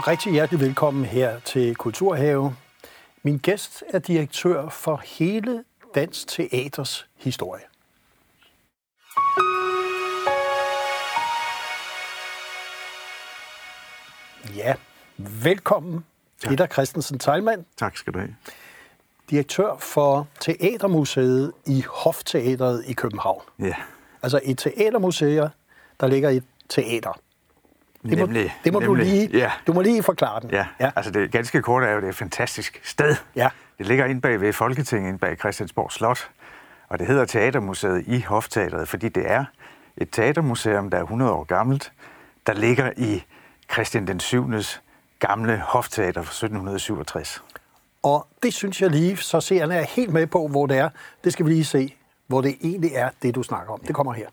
og rigtig hjertelig velkommen her til Kulturhave. Min gæst er direktør for hele Dansk Teaters historie. Ja, velkommen, tak. Peter Christensen Teilmann. Tak skal du have. Direktør for Teatermuseet i Hofteateret i København. Ja. Altså et teatermuseum, der ligger i et teater. Det må, Nemlig, det må nemlig, du lige, ja. du må lige forklare den. Ja. ja, altså det ganske kort er jo det er et fantastisk sted. Ja. Det ligger inde bag ved Folketinget, inde bag Christiansborg Slot, og det hedder Teatermuseet i Hofteatret, fordi det er et teatermuseum, der er 100 år gammelt, der ligger i Christian den 7. gamle hofteater fra 1767. Og det synes jeg lige, så seerne er helt med på, hvor det er. Det skal vi lige se, hvor det egentlig er, det du snakker om. Det kommer her.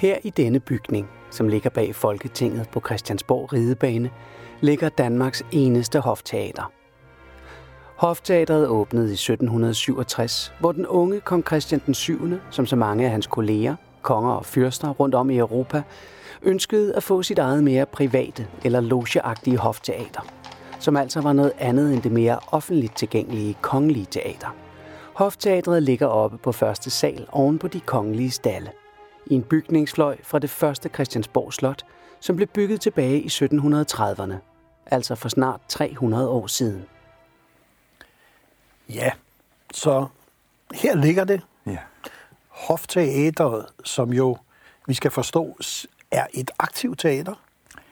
Her i denne bygning, som ligger bag Folketinget på Christiansborg Ridebane, ligger Danmarks eneste hofteater. Hofteateret åbnede i 1767, hvor den unge kong Christian den 7., som så mange af hans kolleger, konger og fyrster rundt om i Europa, ønskede at få sit eget mere private eller logeagtige hofteater, som altså var noget andet end det mere offentligt tilgængelige kongelige teater. Hofteatret ligger oppe på første sal oven på de kongelige stalle i en bygningsfløj fra det første Christiansborg Slot, som blev bygget tilbage i 1730'erne, altså for snart 300 år siden. Ja, så her ligger det. Ja. Hofteateret, som jo, vi skal forstå, er et aktivt teater.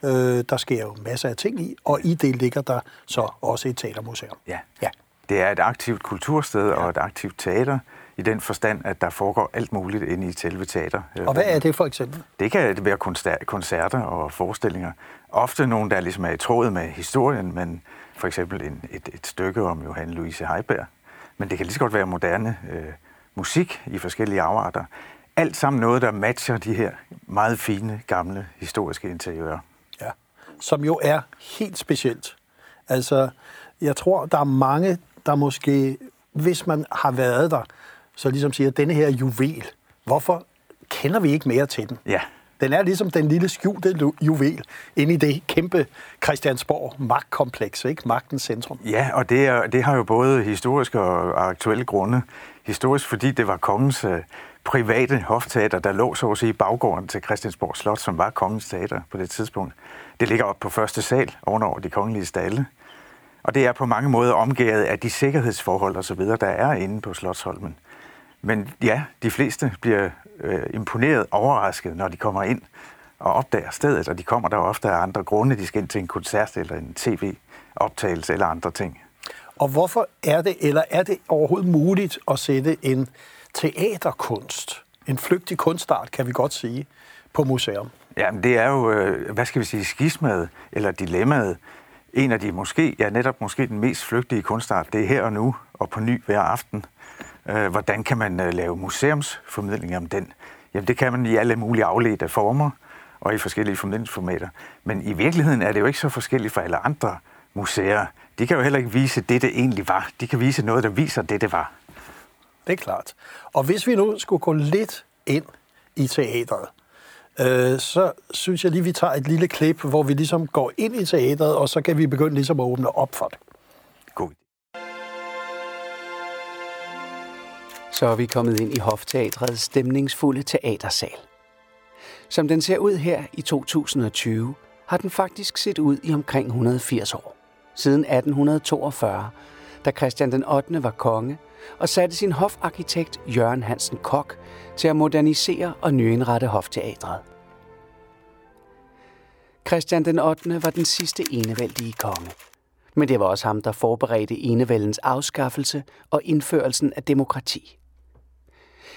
Øh, der sker jo masser af ting i, og i det ligger der så også et teatermuseum. ja. Ja. Det er et aktivt kultursted og et aktivt teater, i den forstand, at der foregår alt muligt inde i selve teater. Og hvad er det for eksempel? Det kan være koncer- koncerter og forestillinger. Ofte nogle, der ligesom er i tråd med historien, men for eksempel en, et, et stykke om Johanne Louise Heiberg. Men det kan lige så godt være moderne øh, musik i forskellige afarter. Alt sammen noget, der matcher de her meget fine, gamle, historiske interiører. Ja. Som jo er helt specielt. Altså, jeg tror, der er mange, der måske, hvis man har været der, så ligesom siger, denne her juvel, hvorfor kender vi ikke mere til den? Ja, Den er ligesom den lille skjulte juvel inde i det kæmpe Christiansborg magtkompleks, ikke? Magtens centrum. Ja, og det, er, det har jo både historiske og aktuelle grunde. Historisk, fordi det var kongens øh, private hofteater, der lå så at sige i baggården til Christiansborg Slot, som var kongens teater på det tidspunkt. Det ligger op på første sal, ovenover de kongelige stalle. Og det er på mange måder omgivet af de sikkerhedsforhold og så videre, der er inde på Slotsholmen. Men ja, de fleste bliver øh, imponeret, overrasket, når de kommer ind og opdager stedet, og de kommer der ofte af andre grunde. De skal ind til en koncert eller en tv-optagelse eller andre ting. Og hvorfor er det, eller er det overhovedet muligt at sætte en teaterkunst, en flygtig kunstart, kan vi godt sige, på museum? Jamen, det er jo, øh, hvad skal vi sige, skismadet eller dilemmaet. En af de måske, ja netop måske den mest flygtige kunstart, det er her og nu og på ny hver aften. Øh, Hvordan kan man øh, lave museumsformidling om den? Jamen, det kan man i alle mulige afledte former og i forskellige formidlingsformater. Men i virkeligheden er det jo ikke så forskelligt fra alle andre museer. De kan jo heller ikke vise det, det egentlig var. De kan vise noget, der viser det, det var. Det er klart. Og hvis vi nu skulle gå lidt ind i teateret, øh, så synes jeg lige, vi tager et lille klip, hvor vi ligesom går ind i teateret, og så kan vi begynde ligesom at åbne op for det. God. Så er vi kommet ind i Hofteatrets stemningsfulde teatersal. Som den ser ud her i 2020, har den faktisk set ud i omkring 180 år. Siden 1842, da Christian den 8. var konge og satte sin hofarkitekt Jørgen Hansen Kok til at modernisere og nyindrette hofteatret. Christian den 8. var den sidste enevældige konge. Men det var også ham, der forberedte enevældens afskaffelse og indførelsen af demokrati.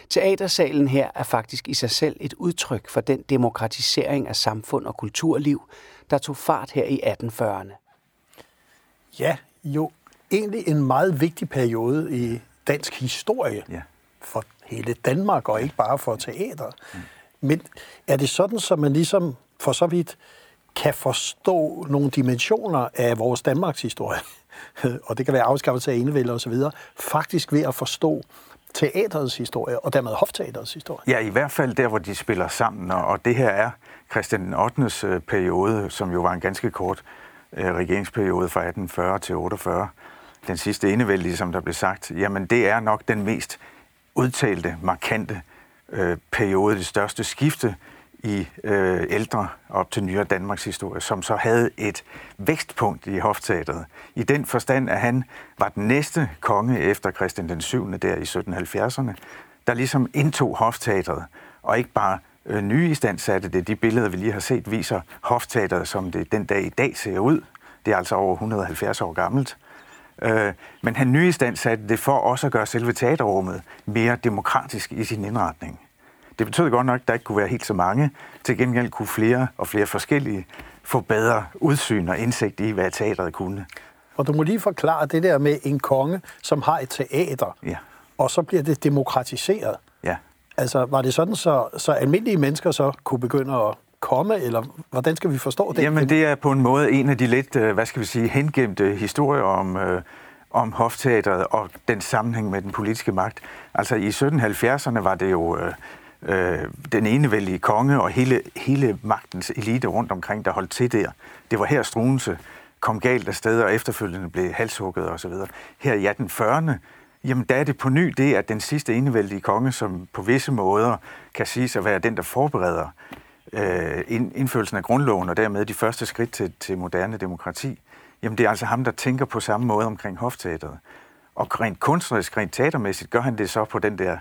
Teatersalen her er faktisk i sig selv et udtryk for den demokratisering af samfund og kulturliv, der tog fart her i 1840'erne. Ja, jo egentlig en meget vigtig periode i dansk historie Ja. for hele Danmark, og ikke bare for teater. Mm. Men er det sådan, så man ligesom for så vidt kan forstå nogle dimensioner af vores Danmarks historie, og det kan være afskaffelse af enevælde osv., faktisk ved at forstå teaterets historie, og dermed hofteaterets historie. Ja, i hvert fald der, hvor de spiller sammen, og det her er Christian den 8. Øh, periode, som jo var en ganske kort øh, regeringsperiode fra 1840 til 48. Den sidste enevældige, som der blev sagt, jamen det er nok den mest udtalte, markante øh, periode, det største skifte i øh, ældre op til nyere Danmarks historie, som så havde et vækstpunkt i hofteateret. I den forstand, at han var den næste konge efter Christian den 7. der i 1770'erne, der ligesom indtog hofteateret, og ikke bare øh, nye istandsatte det. De billeder, vi lige har set, viser hofteateret, som det den dag i dag ser ud. Det er altså over 170 år gammelt. Øh, men han nyistandsatte det for også at gøre selve teaterrummet mere demokratisk i sin indretning. Det betød godt nok, at der ikke kunne være helt så mange. Til gengæld kunne flere og flere forskellige få bedre udsyn og indsigt i, hvad teateret kunne. Og du må lige forklare det der med en konge, som har et teater, ja. og så bliver det demokratiseret. Ja. Altså, var det sådan, så, så almindelige mennesker så kunne begynde at komme, eller hvordan skal vi forstå det? Jamen, det er på en måde en af de lidt, øh, hvad skal vi sige, hengemte historier om, øh, om hofteateret og den sammenhæng med den politiske magt. Altså, i 1770'erne var det jo øh, øh, den enevældige konge og hele, hele magtens elite rundt omkring, der holdt til der. Det var her Struense kom galt af sted, og efterfølgende blev halshugget osv. Her i 1840'erne, jamen der er det på ny det, at den sidste enevældige konge, som på visse måder kan siges at være den, der forbereder øh, indførelsen af grundloven, og dermed de første skridt til, til moderne demokrati, jamen det er altså ham, der tænker på samme måde omkring hofteateret. Og rent kunstnerisk, rent teatermæssigt, gør han det så på den der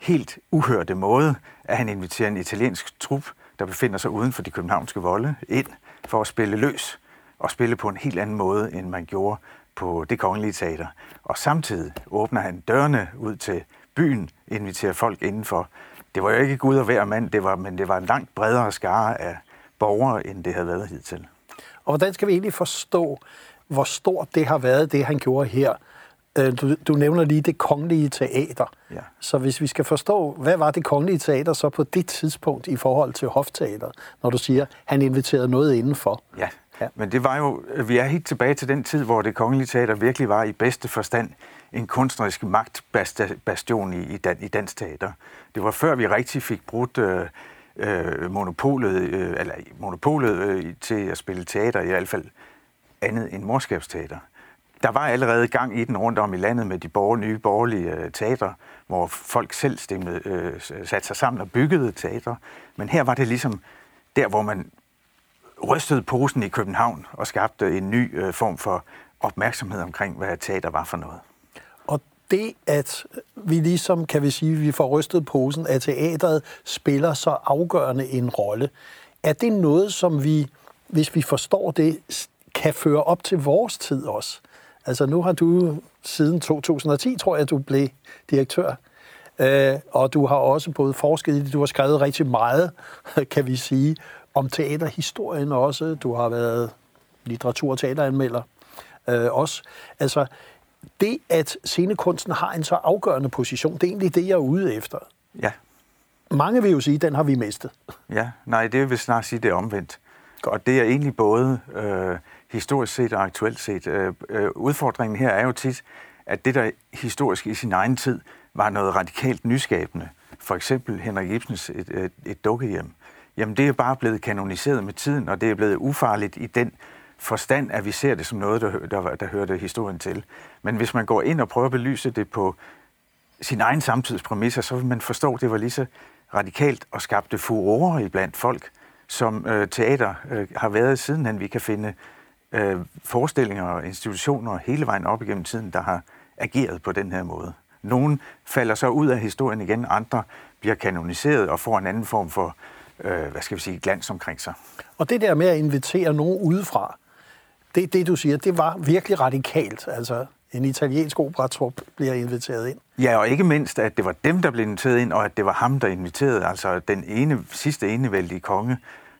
helt uhørte måde, at han inviterer en italiensk trup, der befinder sig uden for de københavnske volde, ind for at spille løs og spille på en helt anden måde, end man gjorde på det kongelige teater. Og samtidig åbner han dørene ud til byen, inviterer folk indenfor. Det var jo ikke Gud og hver mand, det var, men det var en langt bredere skare af borgere, end det havde været hidtil. Og hvordan skal vi egentlig forstå, hvor stort det har været, det han gjorde her? Øh, du, du nævner lige det kongelige teater. Ja. Så hvis vi skal forstå, hvad var det kongelige teater så på det tidspunkt i forhold til hofteater, når du siger, han inviterede noget indenfor? Ja, ja. men det var jo, vi er helt tilbage til den tid, hvor det kongelige teater virkelig var i bedste forstand en kunstnerisk magtbastion i, i, dan, i dansk teater. Det var før vi rigtig fik brudt øh, øh, monopolet, øh, eller monopolet øh, til at spille teater, i hvert fald andet end morskabsteater der var allerede gang i den rundt om i landet med de borger, nye borgerlige øh, teater, hvor folk selv stemmede, øh, satte sig sammen og byggede teater. Men her var det ligesom der, hvor man rystede posen i København og skabte en ny øh, form for opmærksomhed omkring, hvad teater var for noget. Og det, at vi ligesom, kan vi sige, vi får rystet posen, at teateret spiller så afgørende en rolle, er det noget, som vi, hvis vi forstår det, kan føre op til vores tid også? Altså nu har du siden 2010, tror jeg, du blev direktør. Øh, og du har også både forsket i det, du har skrevet rigtig meget, kan vi sige, om teaterhistorien også. Du har været litteratur- og teateranmelder øh, også. Altså, det, at scenekunsten har en så afgørende position, det er egentlig det, jeg er ude efter. Ja. Mange vil jo sige, at den har vi mistet. Ja, nej, det vil snart sige, det er omvendt. Godt. Og det er egentlig både øh, historisk set og aktuelt set. Øh, øh, udfordringen her er jo tit, at det, der historisk i sin egen tid var noget radikalt nyskabende, for eksempel Henrik Ibsens et, et, et dukkehjem, jamen det er bare blevet kanoniseret med tiden, og det er blevet ufarligt i den forstand, at vi ser det som noget, der, der, der hørte historien til. Men hvis man går ind og prøver at belyse det på sin egen samtidspræmisser, så vil man forstå, at det var lige så radikalt og skabte furore blandt folk, som øh, teater øh, har været sidenhen. vi kan finde øh, forestillinger og institutioner hele vejen op igennem tiden, der har ageret på den her måde. Nogle falder så ud af historien igen, andre bliver kanoniseret og får en anden form for, øh, hvad skal vi sige, glans omkring sig. Og det der med at invitere nogen udefra, det, det du siger, det var virkelig radikalt. Altså, en italiensk operatrup bliver inviteret ind. Ja, og ikke mindst, at det var dem, der blev inviteret ind, og at det var ham, der inviterede, altså den ene, sidste enevældige konge,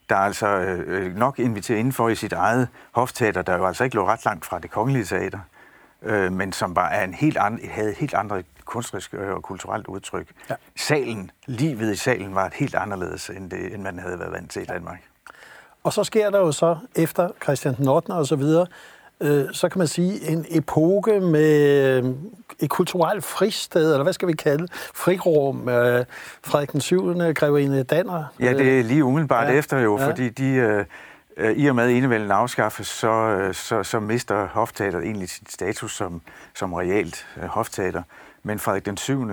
der altså øh, nok inviterer indenfor i sit eget hofteater, der jo altså ikke lå ret langt fra det kongelige teater, øh, men som er en helt andre, havde helt andet kunstnerisk øh, og kulturelt udtryk. Ja. Salen, livet i salen var helt anderledes, end, det, end man havde været vant til i Danmark. Og så sker der jo så, efter Christian den 8. og så videre, øh, så kan man sige en epoke med øh, et kulturelt fristed, eller hvad skal vi kalde frirum. Øh, Frederik den 7. grevinde Danner. Ja, det er lige umiddelbart Ja. efter jo, Ja. fordi de, øh, i og med enevælden afskaffes, så, så, så mister hofteateret egentlig sin status som, som realt hofteater. Men Frederik den 7.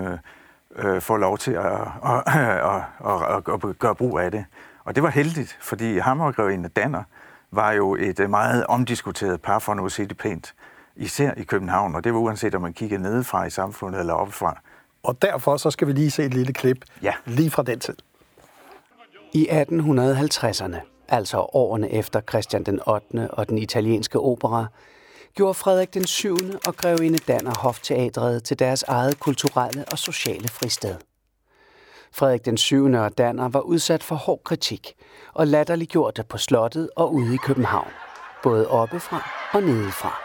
Øh, får lov til at, at, at, at, at, at gøre brug af det. Og det var heldigt, fordi ham og grevinde Danner var jo et øh, meget omdiskuteret par, for nu at sige det pænt, især i København, og det var uanset om man kiggede nedefra i samfundet eller oppefra. Og derfor så skal vi lige se et lille klip Ja. lige fra den tid. I 1850'erne, altså årene efter Christian den 8. og den italienske opera, gjorde Frederik den 7. og grevinde Danner Hofteatret til deres eget kulturelle og sociale fristed. Frederik den 7. og Danner var udsat for hård kritik og latterliggjorte på slottet og ude i København, både oppefra og nedefra.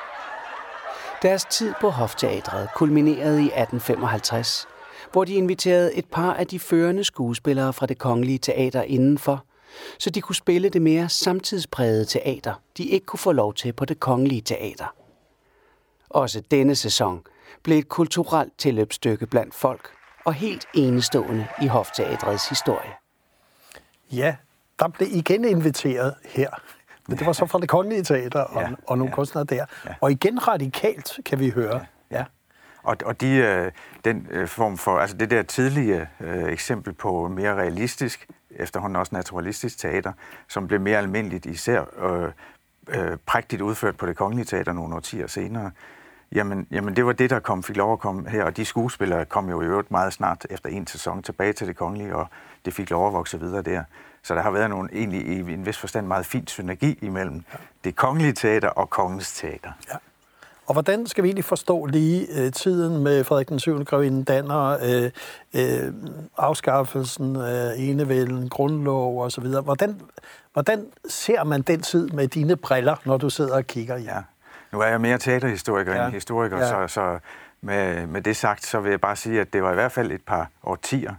Deres tid på Hofteatret kulminerede i 1855, hvor de inviterede et par af de førende skuespillere fra det kongelige teater indenfor, så de kunne spille det mere samtidsprægede teater, de ikke kunne få lov til på det kongelige teater. Også denne sæson blev et kulturelt tilløbsstykke blandt folk og helt enestående i Hofteatrets historie. Ja, der blev igen inviteret her. Men det var så fra det kongelige teater og, Ja, og nogle ja. kunstnere der. Ja. Og igen radikalt, kan vi høre. Ja. Og, og de, øh, den øh, form for, altså det der tidlige øh, eksempel på mere realistisk, efterhånden også naturalistisk teater, som blev mere almindeligt, især øh, øh, prægtigt udført på det kongelige teater nogle årtier senere, jamen, jamen det var det, der kom, fik lov at komme her, og de skuespillere kom jo i øvrigt meget snart efter en sæson tilbage til det kongelige, og det fik lov at vokse videre der. Så der har været nogle, egentlig i en vis forstand meget fin synergi imellem det kongelige teater og kongens teater. Ja. Og hvordan skal vi egentlig forstå lige øh, tiden med Frederik den 7. grevinde Danner, øh, øh, afskaffelsen af enevælden, grundlov og så videre. Hvordan, hvordan ser man den tid med dine briller, når du sidder og kigger? Ja. Nu er jeg mere teaterhistoriker Ja. end historiker, Ja. ja. så, så med, med det sagt, så vil jeg bare sige, at det var i hvert fald et par årtier,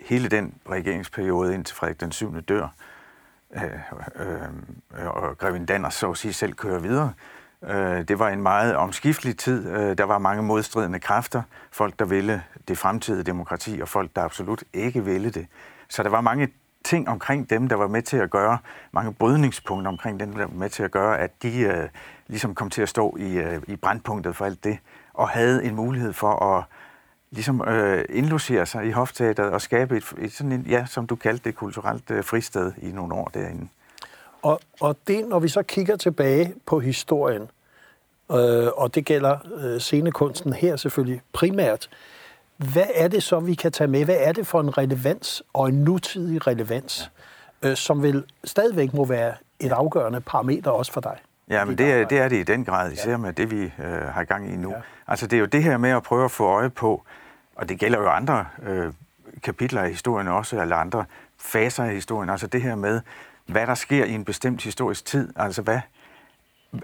hele den regeringsperiode indtil Frederik den 7. dør, øh, øh, og Grevin Danner så at sige selv kører videre. Øh, det var en meget omskiftelig tid. Øh, der var mange modstridende kræfter. Folk, der ville det fremtidige demokrati, og folk, der absolut ikke ville det. Så der var mange ting omkring dem, der var med til at gøre, mange brydningspunkter omkring dem, der var med til at gøre, at de øh, ligesom kom til at stå i, øh, i brandpunktet for alt det, og havde en mulighed for at ligesom øh, indlogere sig i hofteateret og skabe et, et sådan en, ja, som du kaldte det, kulturelt øh, fristed i nogle år derinde. Og, og det, når vi så kigger tilbage på historien, øh, og det gælder øh, scenekunsten her selvfølgelig primært, hvad er det så, vi kan tage med? Hvad er det for en relevans og en nutidig relevans, ja. øh, som vil stadigvæk må være et afgørende parameter også for dig? Ja, men det er, det er det i den grad, især ja. med det, vi øh, har gang i nu. Ja. Altså, det er jo det her med at prøve at få øje på, og det gælder jo andre øh, kapitler af historien også, eller andre faser af historien, altså det her med, hvad der sker i en bestemt historisk tid, altså hvad,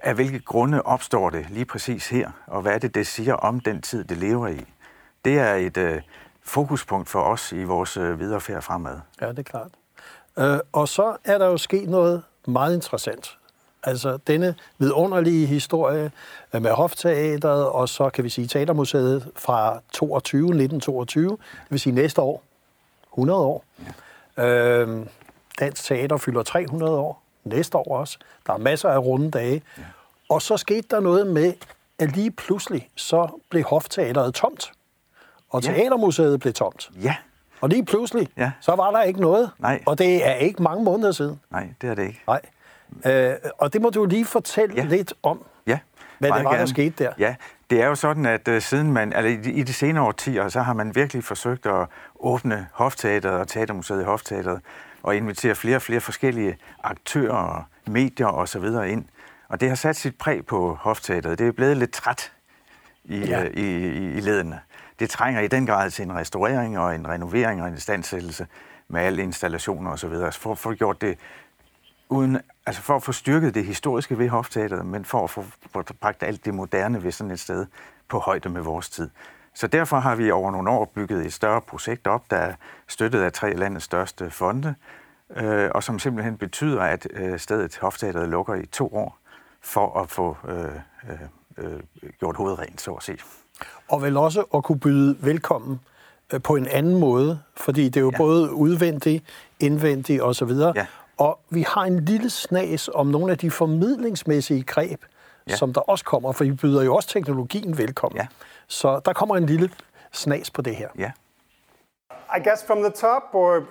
af hvilke grunde opstår det lige præcis her, og hvad er det, det siger om den tid, det lever i. Det er et øh, fokuspunkt for os i vores øh, videre færd fremad. Ja, det er klart. Øh, og så er der jo sket noget meget interessant. Altså denne vidunderlige historie øh, med Hofteateret, og så kan vi sige Teatermuseet fra 22, 1922, det vil sige næste år, 100 år. Ja. Øh, Dansk Teater fylder 300 år, næste år også. Der er masser af runde dage. Ja. Og så skete der noget med, at lige pludselig så blev Hofteateret tomt. Og Ja. Teatermuseet blev tomt. Ja, Og lige pludselig, ja. Så var der ikke noget. Nej. Og det er ikke mange måneder siden. nej, det er det ikke. Nej. Øh, og det må du lige fortælle ja. Lidt om. Ja, Hvad det var, der gerne. skete der. Ja, det er jo sådan, at uh, siden man, altså i, de- i de senere årtier, så har man virkelig forsøgt at åbne Hofteateret og Teatermuseet i Hofteateret og invitere flere og flere forskellige aktører, og medier og så videre ind. Og det har sat sit præg på Hofteateret. Det er blevet lidt træt i, Ja. ja. i, i, i ledene. Det trænger i den grad til en restaurering og en renovering og en istandsættelse med alle installationer og så videre. For at få gjort det uden, altså for at få styrket det historiske ved Hofteateret, men for at få bragt alt det moderne ved sådan et sted på højde med vores tid. Så derfor har vi over nogle år bygget et større projekt op, der er støttet af tre landets største fonde, øh, og som simpelthen betyder, at øh, stedet Hofteateret lukker i to år for at få øh, øh, øh gjort hovedet rent, så at sige. Og vel også at kunne byde velkommen øh, på en anden måde, fordi det er jo ja. både udvendigt, indvendigt osv. Ja. Og vi har en lille snas om nogle af de formidlingsmæssige greb, ja. som der også kommer, for vi byder jo også teknologien velkommen. Ja. Så der kommer en lille snas på det her. Ja. I guess from the top, or...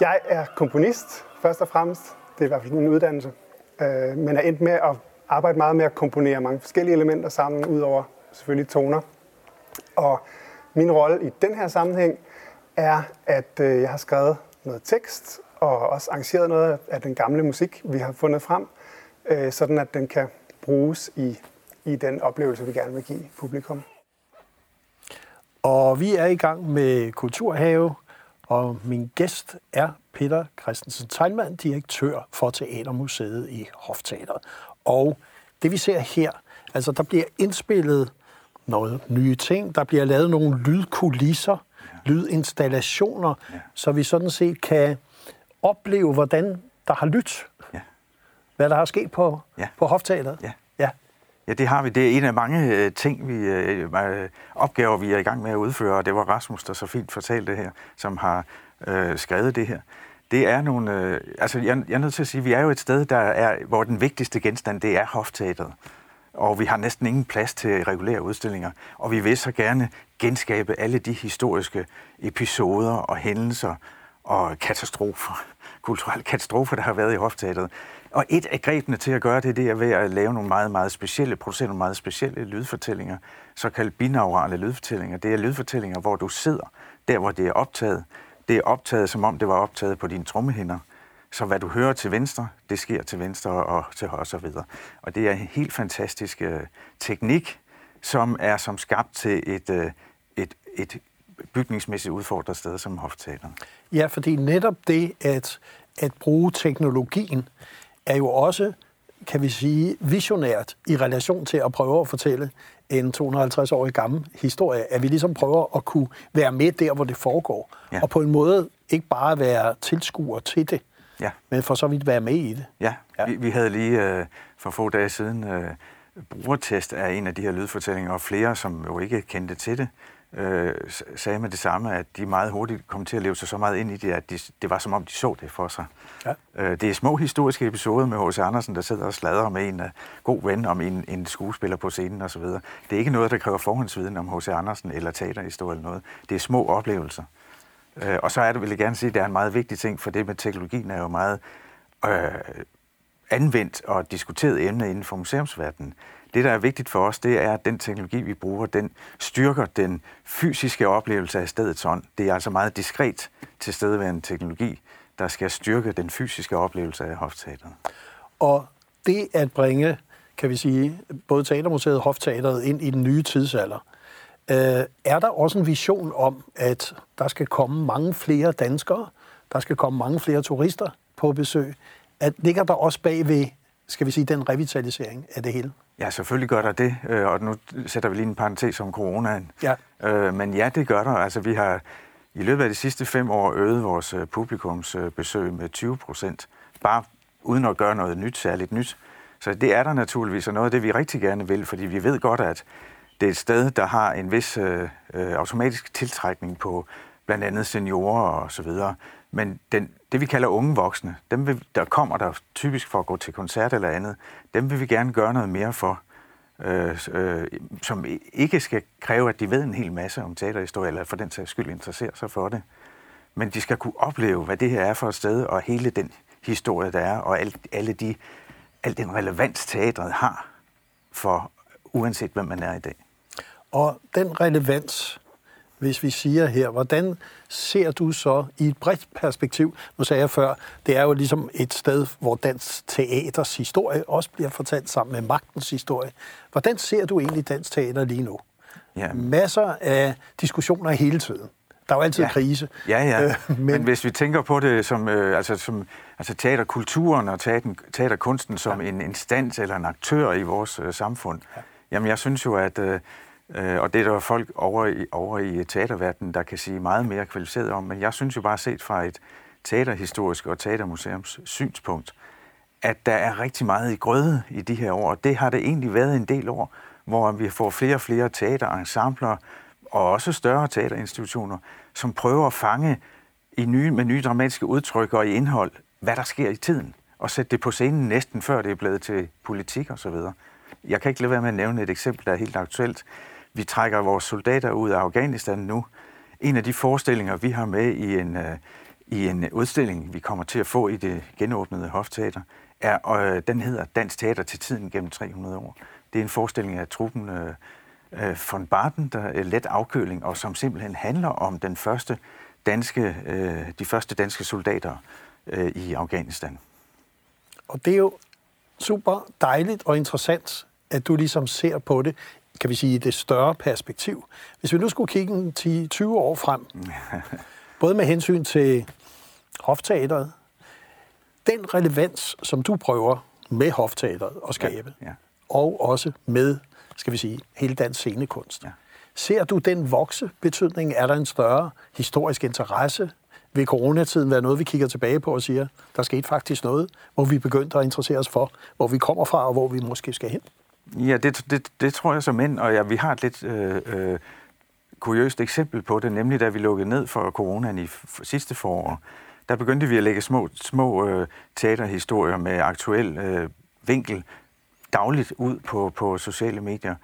Jeg er komponist, først og fremmest. Det er i hvert fald min uddannelse. Øh, men er endt med at arbejde meget med at komponere mange forskellige elementer sammen, udover selvfølgelig toner. Og min rolle i den her sammenhæng er, at øh, jeg har skrevet noget tekst og også arrangeret noget af den gamle musik, vi har fundet frem, øh, sådan at den kan bruges i, i den oplevelse, vi gerne vil give publikum. Og vi er i gang med Kulturhave, og min gæst er Peter Christensen Teilmann, direktør for Teatermuseet i Hofteateret. Og det vi ser her, altså der bliver indspillet noget nye ting, der bliver lavet nogle lydkulisser, ja. lydinstallationer, ja. så vi sådan set kan opleve, hvordan der har lyttet. Ja. Hvad der har sket på, ja. på Hofteateret. Ja. ja. Ja, det har vi. Det er en af mange øh, ting, vi øh, øh, opgaver, vi er i gang med at udføre, og det var Rasmus, der så fint fortalte det her, som har øh, skrevet det her. Det er nogle... Øh, altså, jeg, jeg er nødt til at sige, at vi er jo et sted, der er, hvor den vigtigste genstand, det er hofteateret. Og vi har næsten ingen plads til regulære udstillinger. Og vi vil så gerne genskabe alle de historiske episoder og hændelser og katastrofer, kulturelle katastrofer, der har været i hofteateret. Og et af grebene til at gøre det, det er ved at lave nogle meget, meget specielle, producere nogle meget specielle lydfortællinger, såkaldte binaurale lydfortællinger. Det er lydfortællinger, hvor du sidder der, hvor det er optaget, det er optaget, som om det var optaget på dine trommehinder. Så hvad du hører til venstre, det sker til venstre og til højre og så videre. Og det er en helt fantastisk uh, teknik, som er som skabt til et, uh, et, et bygningsmæssigt udfordret sted som hofteateren. Ja, fordi netop det at, at bruge teknologien er jo også, kan vi sige, visionært i relation til at prøve at fortælle en 250-årig gammel historie, at vi ligesom prøver at kunne være med der, hvor det foregår. Ja. Og på en måde ikke bare være tilskuer til det, ja. men for så vidt være med i det. Ja, ja. Vi, vi havde lige øh, for få dage siden øh, brugertest af en af de her lydfortællinger, og flere, som jo ikke kendte til det, øh, sagde med det samme, at de meget hurtigt kom til at leve sig så meget ind i det, at de, det var som om, de så det for sig. Ja. Øh, det er små historiske episoder med H.C. Andersen, der sidder og sladrer med en uh, god ven om en, en skuespiller på scenen osv. Det er ikke noget, der kræver forhåndsviden om H.C. Andersen eller teaterhistorie eller noget. Det er små oplevelser. Øh, og så er det, vil jeg gerne sige, at det er en meget vigtig ting, for det med teknologien er jo meget øh, anvendt og diskuteret emne inden for museumsverdenen. Det, der er vigtigt for os, det er, at den teknologi, vi bruger, den styrker den fysiske oplevelse af stedets ånd. Det er altså meget diskret tilstedeværende teknologi, der skal styrke den fysiske oplevelse af hofteateret. Og det at bringe, kan vi sige, både Teatermuseet og Hofteateret ind i den nye tidsalder, øh, er der også en vision om, at der skal komme mange flere danskere, der skal komme mange flere turister på besøg. At ligger der også bagved, skal vi sige, den revitalisering af det hele? Ja, selvfølgelig gør der det, øh, og nu sætter vi lige en parentes om coronaen. Ja. Øh, men ja, det gør der. Altså, vi har i løbet af de sidste fem år øget vores øh, publikumsbesøg med 20 procent, bare uden at gøre noget nyt, særligt nyt. Så det er der naturligvis, og noget af det, vi rigtig gerne vil, fordi vi ved godt, at det er et sted, der har en vis øh, øh, automatisk tiltrækning på blandt andet seniorer og så videre. Men den, det, vi kalder unge voksne, dem vil, der kommer der typisk for at gå til koncert eller andet, dem vil vi gerne gøre noget mere for, øh, øh, som ikke skal kræve, at de ved en hel masse om teaterhistorie, eller for den sags skyld interesserer sig for det. Men de skal kunne opleve, hvad det her er for et sted, og hele den historie, der er, og alt, alle de, al den relevans, teatret har for uanset hvem man er i dag. Og den relevans, hvis vi siger her, hvordan ser du så i et bredt perspektiv, nu sagde jeg før, det er jo ligesom et sted, hvor dansk teaters historie også bliver fortalt sammen med magtens historie. Hvordan ser du egentlig dansk teater lige nu? Ja. Masser af diskussioner hele tiden. Der er jo altid ja. krise. Ja, ja. Øh, men... men hvis vi tænker på det som, øh, altså, som altså teaterkulturen og teater, teaterkunsten som ja. en instans eller en aktør i vores øh, samfund, ja. jamen jeg synes jo, at... Øh, Øh, og det er der folk over i, over i teaterverdenen, der kan sige meget mere kvalificeret om. Men jeg synes jo bare set fra et teaterhistorisk og teatermuseums synspunkt, at der er rigtig meget i grøde i de her år. Og det har det egentlig været en del år, hvor vi får flere og flere teaterensembler og også større teaterinstitutioner, som prøver at fange i nye, med nye dramatiske udtryk og i indhold, hvad der sker i tiden, og sætte det på scenen næsten før det er blevet til politik osv. Jeg kan ikke lade være med at nævne et eksempel, der er helt aktuelt. Vi trækker vores soldater ud af Afghanistan nu. En af de forestillinger, vi har med i en, øh, i en udstilling, vi kommer til at få i det genåbnede Hofteater, er, øh, den hedder Dansk Teater til tiden gennem 300 år. Det er en forestilling af truppen øh, øh, von Barton, der er let afkøling, og som simpelthen handler om den første danske, øh, de første danske soldater øh, i Afghanistan. Og det er jo super dejligt og interessant, at du ligesom ser på det kan vi sige, det større perspektiv. Hvis vi nu skulle kigge 10-20 år frem, både med hensyn til hofteateret, den relevans, som du prøver med hofteateret at skabe, ja, ja. og også med, skal vi sige, hele dansk scenekunst. Ja. Ser du den vokse betydning? Er der en større historisk interesse? Vil coronatiden være noget, vi kigger tilbage på og siger, der skete faktisk noget, hvor vi begyndte at interessere os for, hvor vi kommer fra og hvor vi måske skal hen? Ja, det, det, det tror jeg som end, og ja, vi har et lidt øh, øh, kuriøst eksempel på det, nemlig da vi lukkede ned for coronaen i sidste forår. Der begyndte vi at lægge små, små øh, teaterhistorier med aktuel øh, vinkel dagligt ud på, på sociale medier.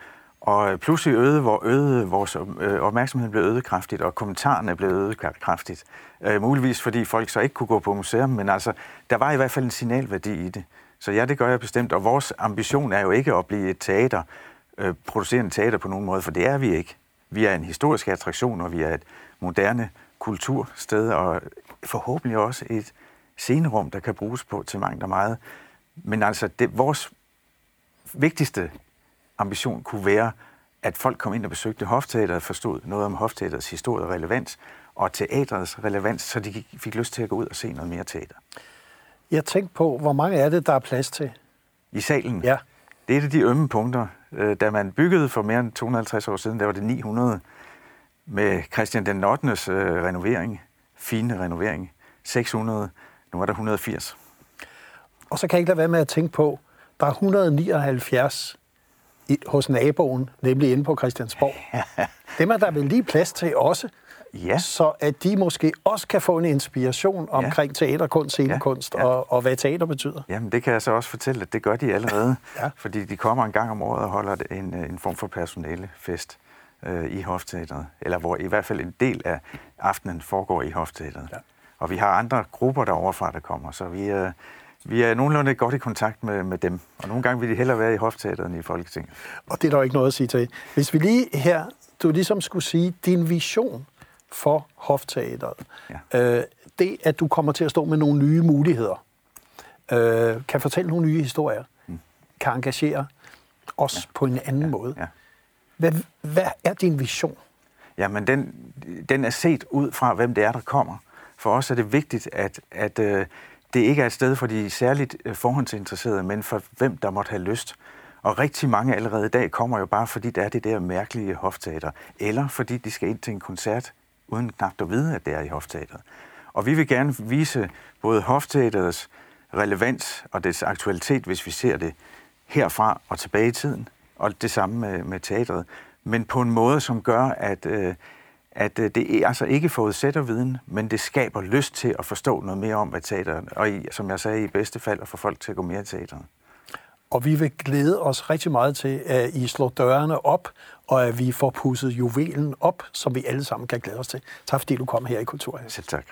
Og øh, pludselig øgede, hvor øgede vores øh, opmærksomhed blev øget kraftigt, og kommentarerne blev øget kraftigt. Øh, muligvis fordi folk så ikke kunne gå på museum, men altså, der var i hvert fald en signalværdi i det. Så ja, det gør jeg bestemt. Og vores ambition er jo ikke at blive et teater, øh, producerende teater på nogen måde, for det er vi ikke. Vi er en historisk attraktion, og vi er et moderne kultursted, og forhåbentlig også et scenerum, der kan bruges på til mange der meget. Men altså, det, vores vigtigste ambition kunne være, at folk kom ind og besøgte Hofteateret og forstod noget om Hofteaterets historie og relevans, og teatrets relevans, så de fik lyst til at gå ud og se noget mere teater. Jeg tænkte på, hvor mange er det, der er plads til? I salen? Ja. Det er et af de ømme punkter. Øh, da man byggede for mere end 250 år siden, der var det 900 med Christian den 8. Øh, renovering, fine renovering. 600, nu er der 180. Og så kan jeg ikke lade være med at tænke på, der er 179 i, hos naboen, nemlig inde på Christiansborg. Dem er der vel lige plads til også. Ja. Så at de måske også kan få en inspiration omkring ja. teaterkunst, scenekunst ja. Ja. Og, og hvad teater betyder. Jamen det kan jeg så også fortælle, at det gør de allerede. ja. Fordi de kommer en gang om året og holder en, en form for personalefest øh, i Hofteateret. Eller hvor i hvert fald en del af aftenen foregår i Hofteateret. Ja. Og vi har andre grupper derovre der kommer, så vi, øh, vi er nogenlunde godt i kontakt med, med dem. Og nogle gange vil de hellere være i Hofteateret end i Folketinget. Og det er der jo ikke noget at sige til. Hvis vi lige her, du ligesom skulle sige, din vision for hofteateret. Ja. Øh, det, at du kommer til at stå med nogle nye muligheder, øh, kan fortælle nogle nye historier, mm. kan engagere os ja. på en anden ja. måde. Ja. Hvad, hvad er din vision? Jamen, den, den er set ud fra, hvem det er, der kommer. For os er det vigtigt, at, at øh, det ikke er et sted for de særligt øh, forhåndsinteresserede, men for hvem, der måtte have lyst. Og rigtig mange allerede i dag kommer jo bare, fordi der er det der mærkelige hofteater, eller fordi de skal ind til en koncert uden knap at vide, at det er i hofteateret. Og vi vil gerne vise både hofteaterets relevans og dets aktualitet, hvis vi ser det herfra og tilbage i tiden, og det samme med, med teatret, men på en måde, som gør, at, øh, at øh, det altså ikke forudsætter viden, men det skaber lyst til at forstå noget mere om, hvad teateret, og i, som jeg sagde, i bedste fald at få folk til at gå mere i teateret. Og vi vil glæde os rigtig meget til, at I slår dørene op, og at vi får pusset juvelen op, som vi alle sammen kan glæde os til. Tak fordi du kom her i Kulturhuset. Selv tak.